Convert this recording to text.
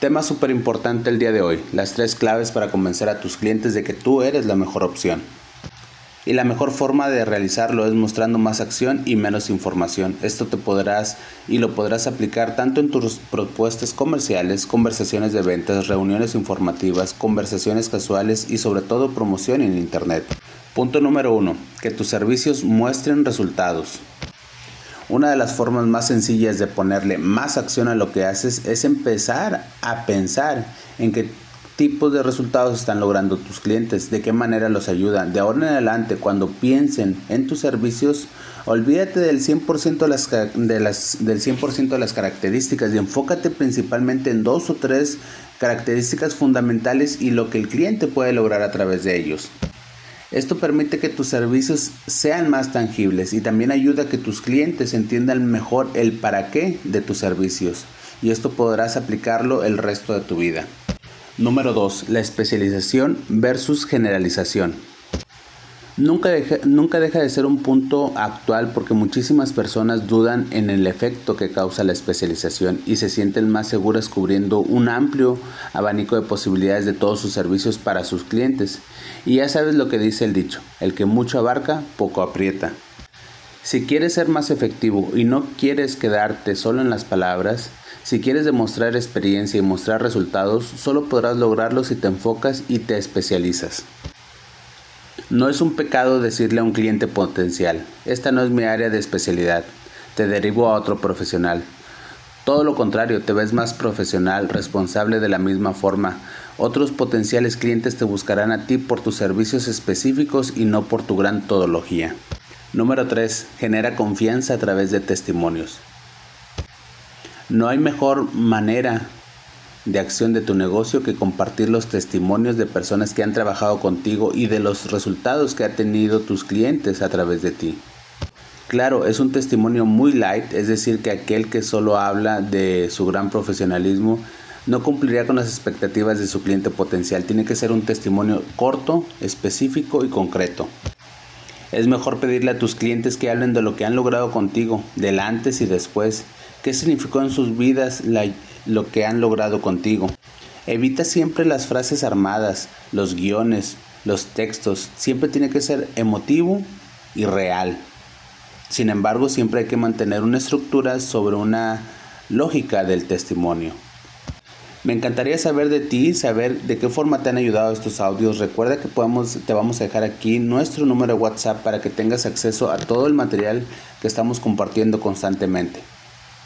Tema súper importante el día de hoy, las tres claves para convencer a tus clientes de que tú eres la mejor opción. Y la mejor forma de realizarlo es mostrando más acción y menos información. Esto te podrás y lo podrás aplicar tanto en tus propuestas comerciales, conversaciones de ventas, reuniones informativas, conversaciones casuales y sobre todo promoción en Internet. Punto número uno, que tus servicios muestren resultados. Una de las formas más sencillas de ponerle más acción a lo que haces es empezar a pensar en qué tipos de resultados están logrando tus clientes, de qué manera los ayudan. De ahora en adelante, cuando piensen en tus servicios, olvídate del 100% de las, de las, del 100% de las características y enfócate principalmente en dos o tres características fundamentales y lo que el cliente puede lograr a través de ellos. Esto permite que tus servicios sean más tangibles y también ayuda a que tus clientes entiendan mejor el para qué de tus servicios y esto podrás aplicarlo el resto de tu vida. Número 2. La especialización versus generalización. Nunca deja, nunca deja, de ser un punto actual porque muchísimas personas dudan en el efecto que causa la especialización y se sienten más seguras cubriendo un amplio abanico de posibilidades de todos sus servicios para sus clientes. Y ya sabes lo que dice el dicho, el que mucho abarca, poco aprieta. Si quieres ser más efectivo y no quieres quedarte solo en las palabras, si quieres demostrar experiencia y mostrar resultados, solo podrás lograrlo si te enfocas y te especializas. No es un pecado decirle a un cliente potencial, esta no es mi área de especialidad, te derivo a otro profesional. Todo lo contrario, te ves más profesional, responsable de la misma forma. Otros potenciales clientes te buscarán a ti por tus servicios específicos y no por tu gran todología. Número 3. Genera confianza a través de testimonios. No hay mejor manera de acción de tu negocio que compartir los testimonios de personas que han trabajado contigo y de los resultados que han tenido tus clientes a través de ti. Claro, es un testimonio muy light, es decir, que aquel que solo habla de su gran profesionalismo no cumpliría con las expectativas de su cliente potencial. Tiene que ser un testimonio corto, específico y concreto. Es mejor pedirle a tus clientes que hablen de lo que han logrado contigo, del antes y después, qué significó en sus vidas lo que han logrado contigo. Evita siempre las frases armadas, los guiones, los textos. Siempre tiene que ser emotivo y real. Sin embargo, siempre hay que mantener una estructura sobre una lógica del testimonio. Me encantaría saber de ti, saber de qué forma te han ayudado estos audios. Recuerda que podemos, te vamos a dejar aquí nuestro número de WhatsApp para que tengas acceso a todo el material que estamos compartiendo constantemente.